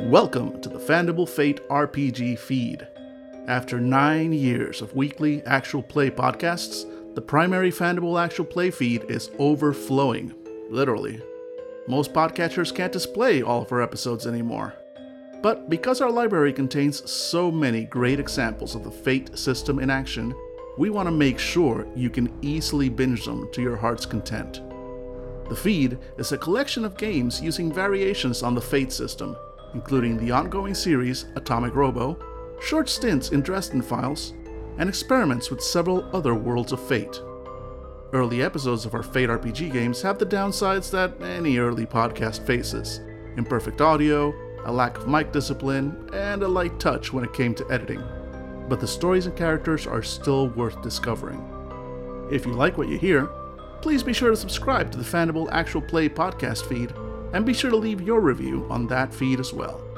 Welcome to the Fandible Fate RPG feed. After nine years of weekly actual play podcasts, the primary Fandible actual play feed is overflowing, literally. Most podcatchers can't display all of our episodes anymore. But because our library contains so many great examples of the Fate system in action, we want to make sure you can easily binge them to your heart's content. The feed is a collection of games using variations on the Fate system, including the ongoing series Atomic Robo, short stints in Dresden Files, and experiments with several other worlds of Fate. Early episodes of our Fate RPG games have the downsides that any early podcast faces imperfect audio, a lack of mic discipline, and a light touch when it came to editing. But the stories and characters are still worth discovering. If you like what you hear, please be sure to subscribe to the Fandible Actual Play podcast feed and be sure to leave your review on that feed as well.